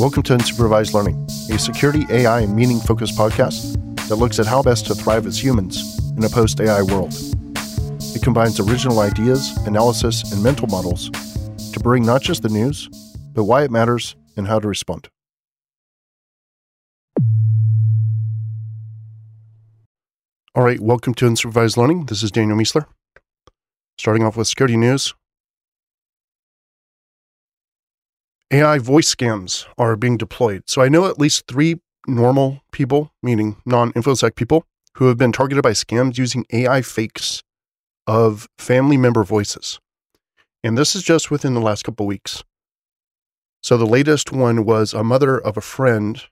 Welcome to Unsupervised Learning, a security, AI, and meaning focused podcast that looks at how best to thrive as humans in a post AI world. It combines original ideas, analysis, and mental models to bring not just the news, but why it matters and how to respond. All right, welcome to Unsupervised Learning. This is Daniel Miessler. Starting off with security news. AI voice scams are being deployed. So I know at least three normal people, meaning non InfoSec people, who have been targeted by scams using AI fakes of family member voices. And this is just within the last couple weeks. So the latest one was a mother of a friend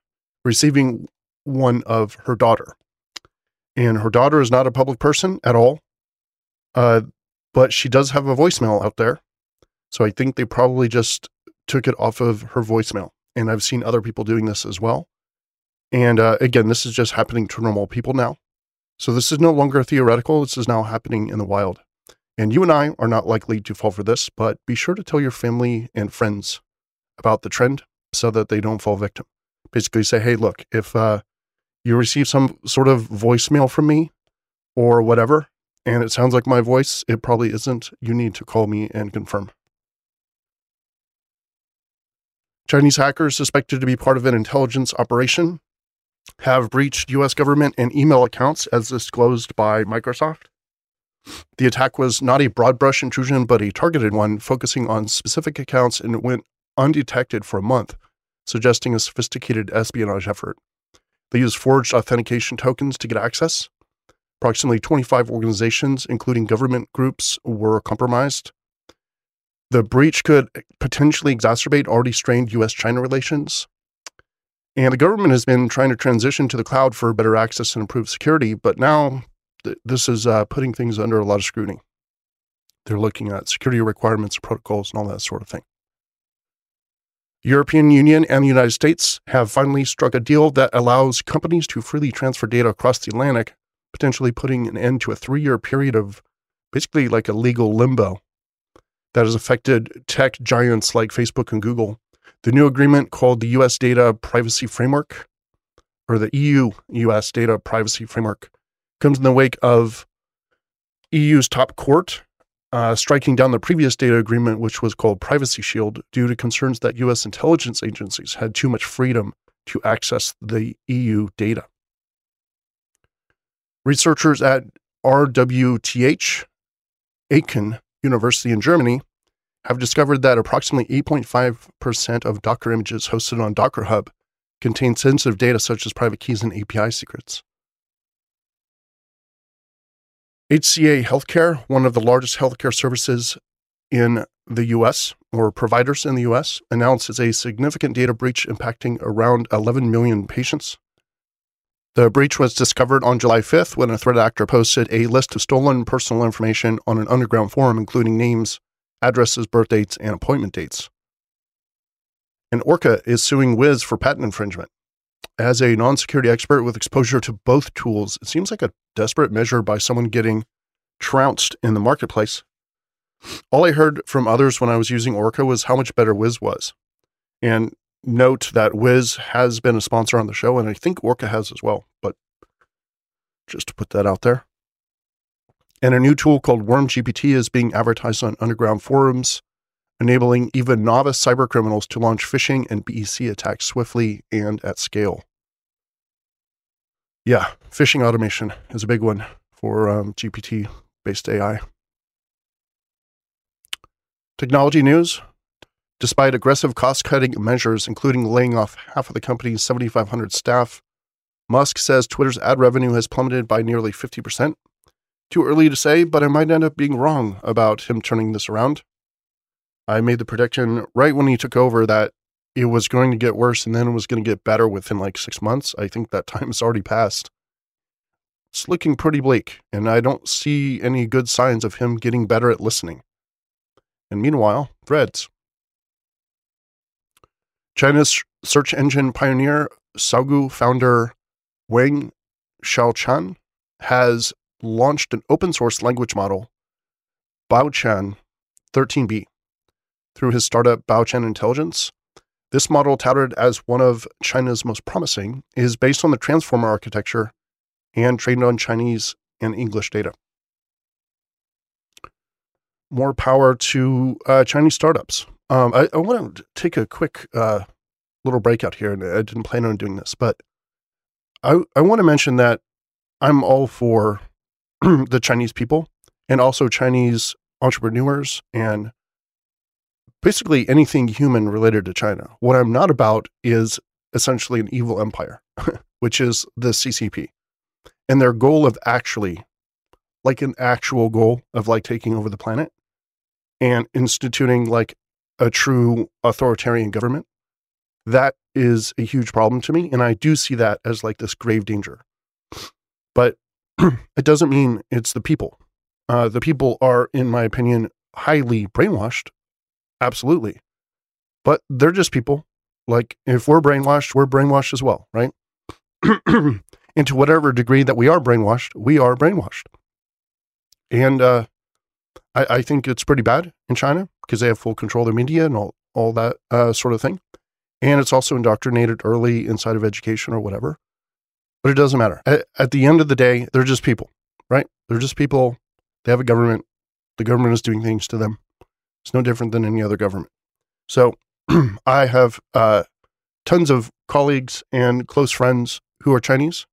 receiving one of her daughter. And her daughter is not a public person at all, uh, but she does have a voicemail out there. So I think they probably just took it off of her voicemail. And I've seen other people doing this as well. And uh, again, this is just happening to normal people now. So this is no longer theoretical. This is now happening in the wild. And you and I are not likely to fall for this, but be sure to tell your family and friends about the trend so that they don't fall victim. Basically, say, hey, look, if uh, you receive some sort of voicemail from me or whatever, and it sounds like my voice, it probably isn't. You need to call me and confirm. Chinese hackers suspected to be part of an intelligence operation have breached U.S. government and email accounts as disclosed by Microsoft. The attack was not a broad brush intrusion, but a targeted one focusing on specific accounts and it went undetected for a month, suggesting a sophisticated espionage effort. They used forged authentication tokens to get access. Approximately 25 organizations, including government groups, were compromised. The breach could potentially exacerbate already strained US China relations. And the government has been trying to transition to the cloud for better access and improved security, but now th- this is uh, putting things under a lot of scrutiny. They're looking at security requirements, protocols, and all that sort of thing. European Union and the United States have finally struck a deal that allows companies to freely transfer data across the Atlantic, potentially putting an end to a three-year period of basically like a legal limbo that has affected tech giants like Facebook and Google. The new agreement, called the US Data Privacy Framework, or the EU US Data Privacy Framework, comes in the wake of EU's top court uh, striking down the previous data agreement, which was called Privacy Shield, due to concerns that US intelligence agencies had too much freedom to access the EU data. Researchers at RWTH Aachen University in Germany have discovered that approximately 8.5% of Docker images hosted on Docker Hub contain sensitive data such as private keys and API secrets. HCA Healthcare, one of the largest healthcare services in the US or providers in the US, announces a significant data breach impacting around 11 million patients. The breach was discovered on July 5th when a threat actor posted a list of stolen personal information on an underground forum, including names, addresses, birth dates, and appointment dates. And Orca is suing Wiz for patent infringement. As a non security expert with exposure to both tools, it seems like a desperate measure by someone getting trounced in the marketplace. All I heard from others when I was using Orca was how much better Wiz was. And note that Wiz has been a sponsor on the show, and I think Orca has as well, but just to put that out there. And a new tool called Worm GPT is being advertised on underground forums, enabling even novice cybercriminals to launch phishing and BEC attacks swiftly and at scale. Yeah, phishing automation is a big one for um, GPT based AI. Technology news Despite aggressive cost cutting measures, including laying off half of the company's 7,500 staff, Musk says Twitter's ad revenue has plummeted by nearly 50%. Too early to say, but I might end up being wrong about him turning this around. I made the prediction right when he took over that it was going to get worse and then it was going to get better within like six months. I think that time has already passed. It's looking pretty bleak, and I don't see any good signs of him getting better at listening. And meanwhile, threads. China's search engine pioneer, Sogou founder Wang Xiaochuan, has launched an open source language model, Baichuan 13b, through his startup Baichuan Intelligence. This model, touted as one of China's most promising, is based on the transformer architecture and trained on Chinese and English data. More power to uh, Chinese startups. Um, I, I want to take a quick uh, little breakout here, and I didn't plan on doing this, but I, I want to mention that I'm all for the Chinese people and also Chinese entrepreneurs and basically anything human related to China. What I'm not about is essentially an evil empire, which is the CCP. And their goal of actually, like an actual goal of like taking over the planet and instituting like a true authoritarian government, that is a huge problem to me. And I do see that as like this grave danger. But it doesn't mean it's the people. Uh, the people are, in my opinion, highly brainwashed Absolutely. But they're just people. Like if we're brainwashed, we're brainwashed as well, right? and to whatever degree that we are brainwashed, we are brainwashed. And uh, I, I, think it's pretty bad in China because they have full control of their media and all, all that uh, sort of thing. And it's also indoctrinated early inside of education or whatever. But it doesn't matter. At, at the end of the day, they're just people, right? They're just people. They have a government. The government is doing things to them. It's no different than any other government. So I have uh, tons of colleagues and close friends who are Chinese,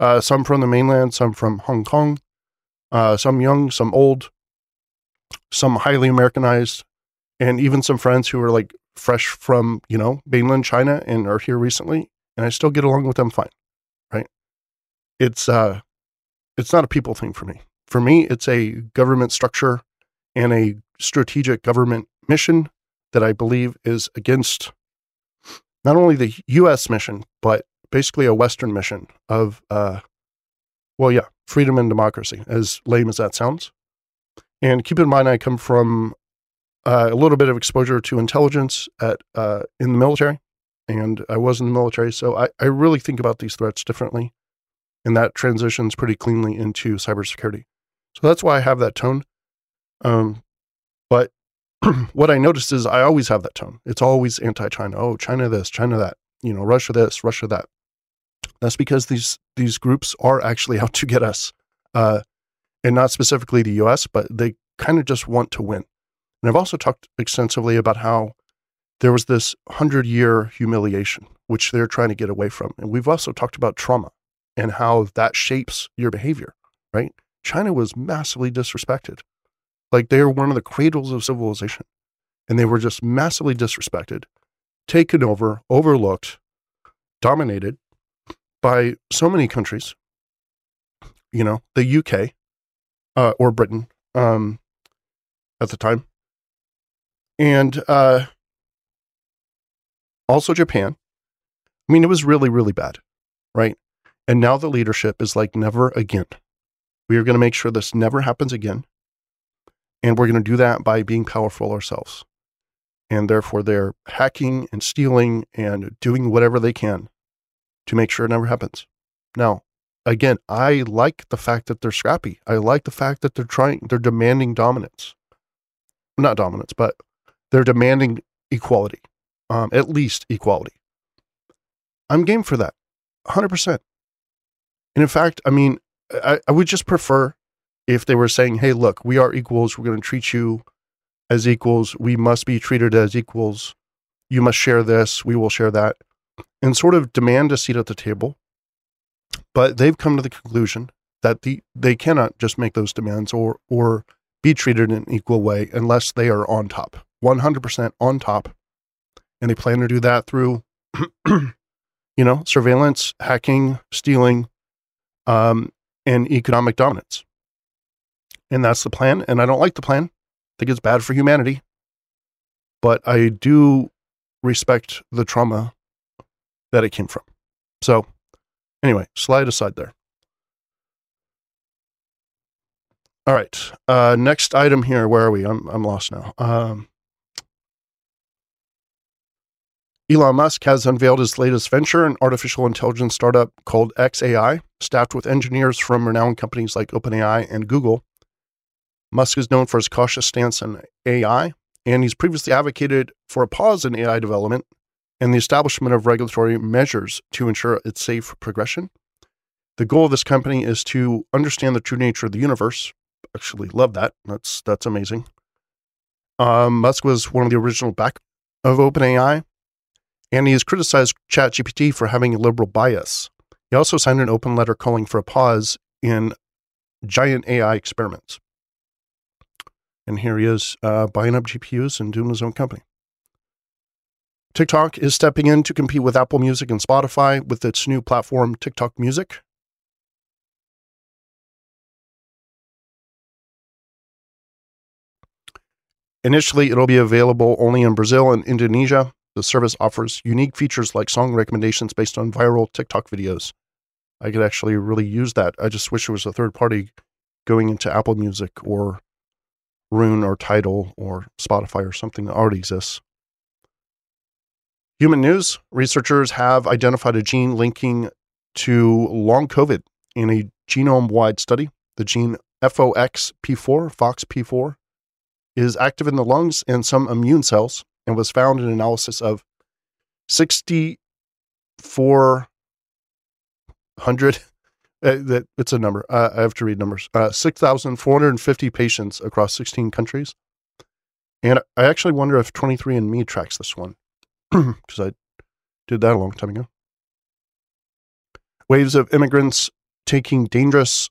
uh, some from the mainland, some from Hong Kong, uh, some young, some old, some highly Americanized, and even some friends who are like fresh from, you know, mainland China and are here recently. And I still get along with them fine, right? It's, uh, it's not a people thing for me. For me, it's a government structure and a strategic government mission that I believe is against not only the U.S. mission, but basically a Western mission of, uh, well, yeah, freedom and democracy, as lame as that sounds. And keep in mind, I come from uh, a little bit of exposure to intelligence at uh, in the military, and I was in the military, so I, I really think about these threats differently, and that transitions pretty cleanly into cybersecurity. So that's why I have that tone. Um, but what I noticed is I always have that tone. It's always anti-China. Oh, China this, China that. You know, Russia this, Russia that. That's because these these groups are actually out to get us, uh, and not specifically the U.S., but they kind of just want to win. And I've also talked extensively about how there was this hundred year humiliation, which they're trying to get away from. And we've also talked about trauma and how that shapes your behavior, right? China was massively disrespected like they are one of the cradles of civilization. And they were just massively disrespected, taken over, overlooked, dominated by so many countries. You know, the UK uh, or Britain um, at the time. And uh, also Japan. I mean, it was really, really bad, right? And now the leadership is like, never again. We are going to make sure this never happens again. And we're going to do that by being powerful ourselves. And therefore, they're hacking and stealing and doing whatever they can to make sure it never happens. Now, again, I like the fact that they're scrappy. I like the fact that they're trying, they're demanding dominance. Not dominance, but they're demanding equality, um, at least equality. I'm game for that, 100%. And in fact, I mean, I, I would just prefer if they were saying, hey, look, we are equals, we're going to treat you as equals, we must be treated as equals, you must share this, we will share that, and sort of demand a seat at the table. But they've come to the conclusion that the, they cannot just make those demands or, or be treated in an equal way unless they are on top, 100% on top. And they plan to do that through, you know, surveillance, hacking, stealing, um, and economic dominance. And that's the plan. And I don't like the plan. I think it's bad for humanity. But I do respect the trauma that it came from. So, anyway, slide aside there. All right. Uh, next item here. Where are we? I'm, I'm lost now. Um, Elon Musk has unveiled his latest venture, an artificial intelligence startup called XAI, staffed with engineers from renowned companies like OpenAI and Google. Musk is known for his cautious stance on AI, and he's previously advocated for a pause in AI development and the establishment of regulatory measures to ensure its safe progression. The goal of this company is to understand the true nature of the universe. Actually, love that. That's that's amazing. Um, Musk was one of the original back of OpenAI, and he has criticized ChatGPT for having a liberal bias. He also signed an open letter calling for a pause in giant AI experiments. And here he is uh, buying up GPUs and doing his own company. TikTok is stepping in to compete with Apple Music and Spotify with its new platform, TikTok Music. Initially, it'll be available only in Brazil and Indonesia. The service offers unique features like song recommendations based on viral TikTok videos. I could actually really use that. I just wish it was a third party going into Apple Music or Roon or Tidal or Spotify or something that already exists. Human news researchers have identified a gene linking to long COVID in a genome wide study. The gene FOXP4, FOXP4, is active in the lungs and some immune cells and was found in analysis of 6,400. Uh, that it's a number. Uh, I have to read numbers. Uh, 6,450 patients across 16 countries. And I actually wonder if 23andMe tracks this one because I did that a long time ago. Waves of immigrants taking dangerous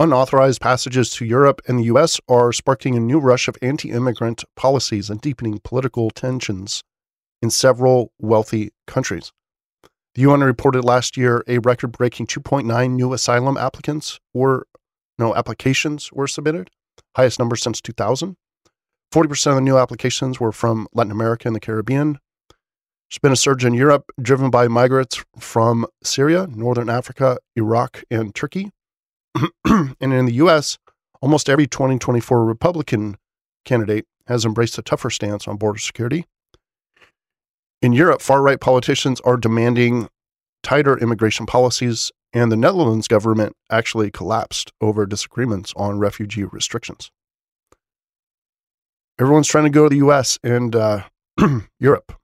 Unauthorized passages to Europe and the US are sparking a new rush of anti immigrant policies and deepening political tensions in several wealthy countries. The UN reported last year a record breaking 2.9 new asylum applicants or no applications were submitted, highest number since 2000. 40% of the new applications were from Latin America and the Caribbean. There's been a surge in Europe driven by migrants from Syria, Northern Africa, Iraq, and Turkey. and in the US, almost every 2024 Republican candidate has embraced a tougher stance on border security. In Europe, far right politicians are demanding tighter immigration policies, and the Netherlands government actually collapsed over disagreements on refugee restrictions. Everyone's trying to go to the US and uh, Europe.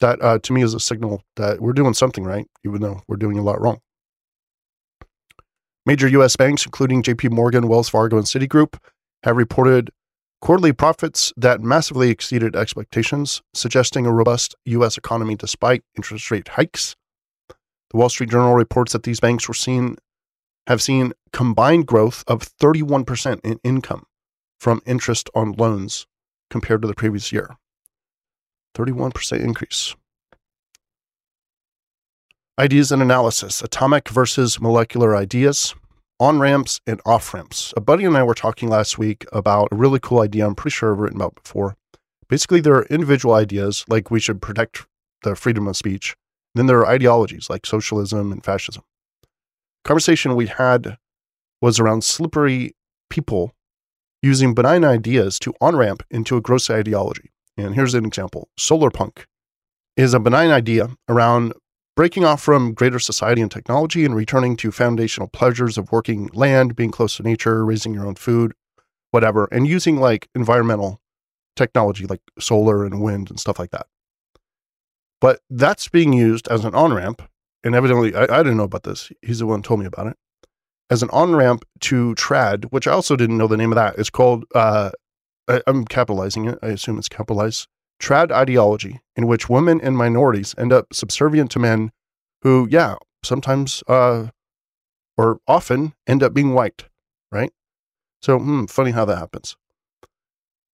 That, uh, to me, is a signal that we're doing something right, even though we're doing a lot wrong. Major U.S. banks, including JP Morgan, Wells Fargo, and Citigroup, have reported quarterly profits that massively exceeded expectations, suggesting a robust U.S. economy despite interest rate hikes. The Wall Street Journal reports that these banks were seen have seen combined growth of 31% in income from interest on loans compared to the previous year. 31% increase. Ideas and analysis atomic versus molecular ideas on ramps and off ramps. A buddy and I were talking last week about a really cool idea I'm pretty sure I've written about before. Basically, there are individual ideas like we should protect the freedom of speech. Then there are ideologies like socialism and fascism. Conversation we had was around slippery people using benign ideas to on ramp into a gross ideology. And here's an example solar punk is a benign idea around breaking off from greater society and technology and returning to foundational pleasures of working land, being close to nature, raising your own food, whatever, and using like environmental technology like solar and wind and stuff like that. But that's being used as an on ramp. And evidently, I, I, didn't know about this. He's the one who told me about it. As an on ramp to trad, which I also didn't know the name of that. It's called, uh, I, I'm capitalizing it. I assume it's capitalized trad ideology in which women and minorities end up subservient to men who, yeah, sometimes uh, or often end up being white, right? So, hmm, funny how that happens.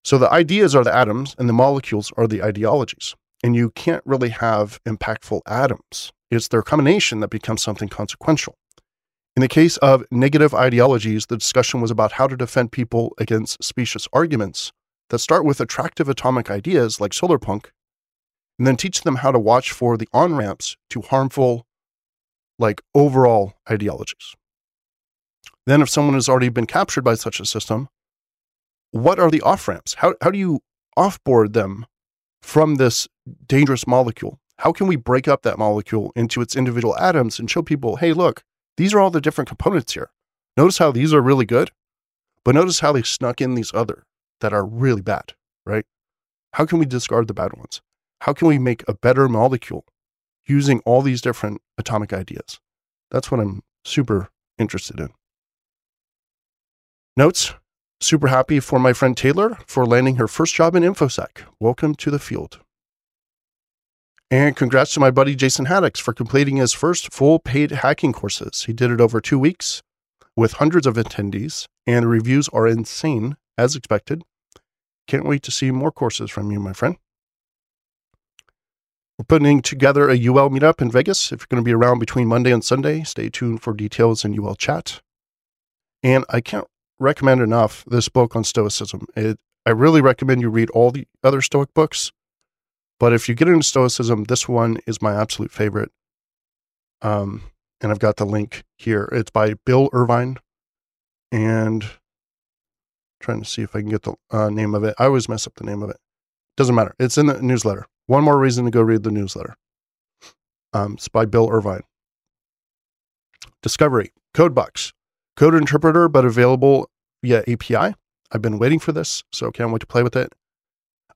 So, the ideas are the atoms and the molecules are the ideologies. And you can't really have impactful atoms. It's their combination that becomes something consequential. In the case of negative ideologies, the discussion was about how to defend people against specious arguments that start with attractive atomic ideas like solar punk and then teach them how to watch for the on ramps to harmful, like overall ideologies. Then, if someone has already been captured by such a system, what are the off ramps? How, how do you offboard them from this dangerous molecule? How can we break up that molecule into its individual atoms and show people, hey, look, these are all the different components here. Notice how these are really good, but notice how they snuck in these other that are really bad, right? How can we discard the bad ones? How can we make a better molecule using all these different atomic ideas? That's what I'm super interested in. Notes Super happy for my friend Taylor for landing her first job in InfoSec. Welcome to the field. And congrats to my buddy Jason Haddix for completing his first full paid hacking courses. He did it over two weeks with hundreds of attendees, and the reviews are insane, as expected. Can't wait to see more courses from you, my friend. We're putting together a UL meetup in Vegas. If you're going to be around between Monday and Sunday, stay tuned for details in UL chat. And I can't recommend enough this book on Stoicism. It, I really recommend you read all the other Stoic books, but if you get into Stoicism, this one is my absolute favorite. Um, and I've got the link here. It's by Bill Irvine, and trying to see if I can get the uh, name of it. I always mess up the name of it. Doesn't matter. It's in the newsletter. One more reason to go read the newsletter. Um, it's by Bill Irvine. Discovery CodeBugs, code interpreter, but available via API. I've been waiting for this, so can't wait to play with it.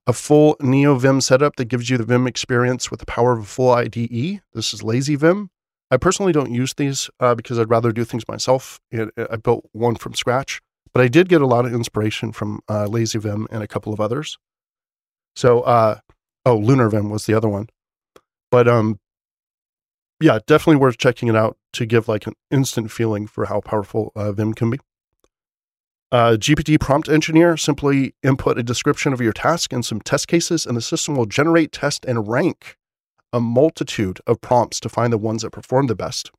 A full Neo Vim setup that gives you the Vim experience with the power of a full IDE. This is Lazy Vim. I personally don't use these uh, because I'd rather do things myself. I built one from scratch, but I did get a lot of inspiration from uh, Lazy Vim and a couple of others. So, uh, oh, Lunar Vim was the other one. But um, yeah, definitely worth checking it out to give like an instant feeling for how powerful uh, Vim can be. Uh, GPT prompt engineer simply input a description of your task and some test cases, and the system will generate, test, and rank a multitude of prompts to find the ones that perform the best.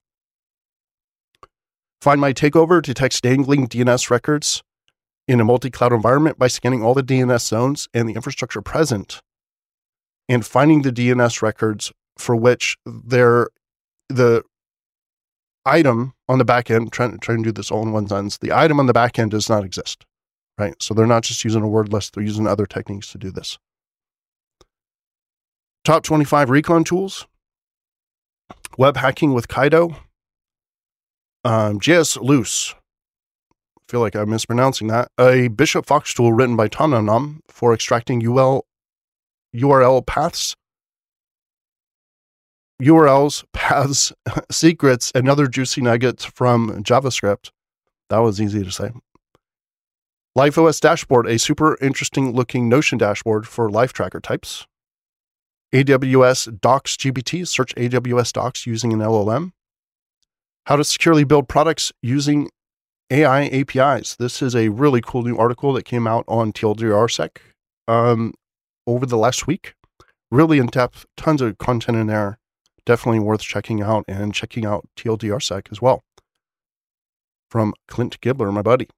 Find My Takeover detects dangling DNS records in a multi cloud environment by scanning all the DNS zones and the infrastructure present and finding the DNS records for which they're the item on the back end, trying, trying to do this all in one sentence, the item on the back end does not exist, right? So they're not just using a word list, they're using other techniques to do this. Top 25 recon tools, web hacking with Caido, um, jsluice. Feel like I'm mispronouncing that. A Bishop Fox tool written by Tom for extracting UL, URL paths, URLs, paths, secrets, and other juicy nuggets from JavaScript. That was easy to say. LifeOS dashboard, a super interesting looking Notion dashboard for life tracker types. AWS Docs GPT, search AWS Docs using an LLM. How to securely build products using AI APIs. This is a really cool new article that came out on TLDRSec um, over the last week. Really in depth, tons of content in there. Definitely worth checking out and checking out TLDRSec as well from Clint Gibler, my buddy.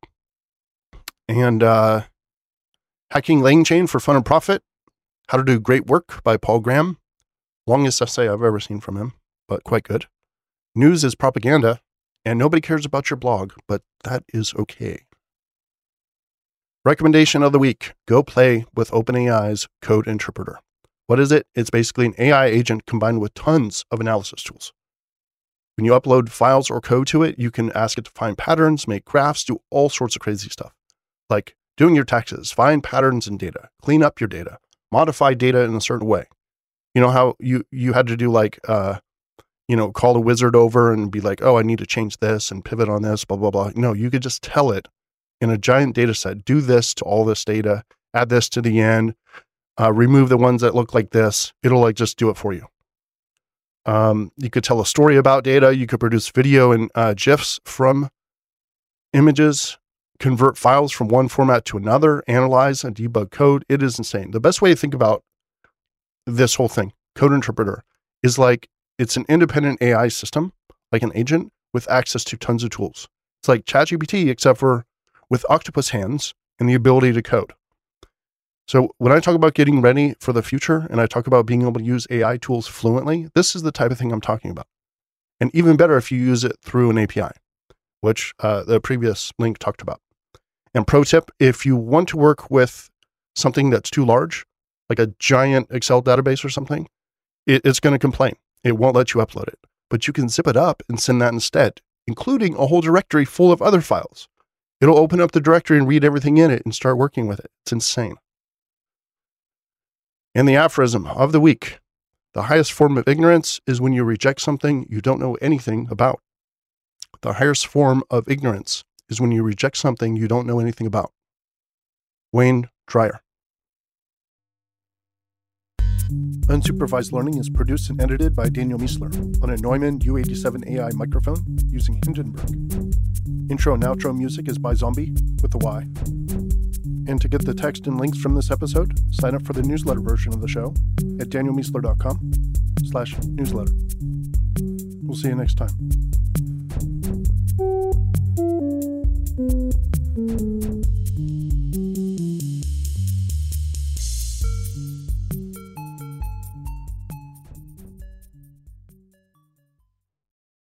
And uh, Hacking LangChain for Fun and Profit how to Do Great Work by Paul Graham. Longest essay I've ever seen from him, but quite good. News is propaganda, and nobody cares about your blog, but that is okay. Recommendation of the week Go play with OpenAI's Code Interpreter. What is it? It's basically an AI agent combined with tons of analysis tools. When you upload files or code to it, you can ask it to find patterns, make graphs, do all sorts of crazy stuff, like doing your taxes, find patterns in data, clean up your data, modify data in a certain way. You know how you you had to do like uh you know call a wizard over and be like, "Oh, I need to change this and pivot on this, blah blah blah." No, you could just tell it in a giant data set, do this to all this data, add this to the end, uh, remove the ones that look like this. It'll like just do it for you. Um, you could tell a story about data. You could produce video and uh, GIFs from images convert files from one format to another, analyze and debug code. It is insane. The best way to think about this whole thing, code interpreter, is like it's an independent AI system, like an agent with access to tons of tools. It's like ChatGPT, except for with octopus hands and the ability to code. So when I talk about getting ready for the future and I talk about being able to use AI tools fluently, this is the type of thing I'm talking about. And even better if you use it through an API, which uh, the previous link talked about. And pro tip if you want to work with something that's too large, like a giant Excel database or something, it, it's going to complain. It won't let you upload it. But you can zip it up and send that instead, including a whole directory full of other files. It'll open up the directory and read everything in it and start working with it. It's insane. And the aphorism of the week the highest form of ignorance is when you reject something you don't know anything about. The highest form of ignorance is when you reject something you don't know anything about. Wayne Dyer. Unsupervised Learning is produced and edited by Daniel Miessler on a Neumann U87 AI microphone using Hindenburg. Intro and outro music is by Zombie with a Y. And to get the text and links from this episode, sign up for the newsletter version of the show at danielmiessler.com slash newsletter. We'll see you next time.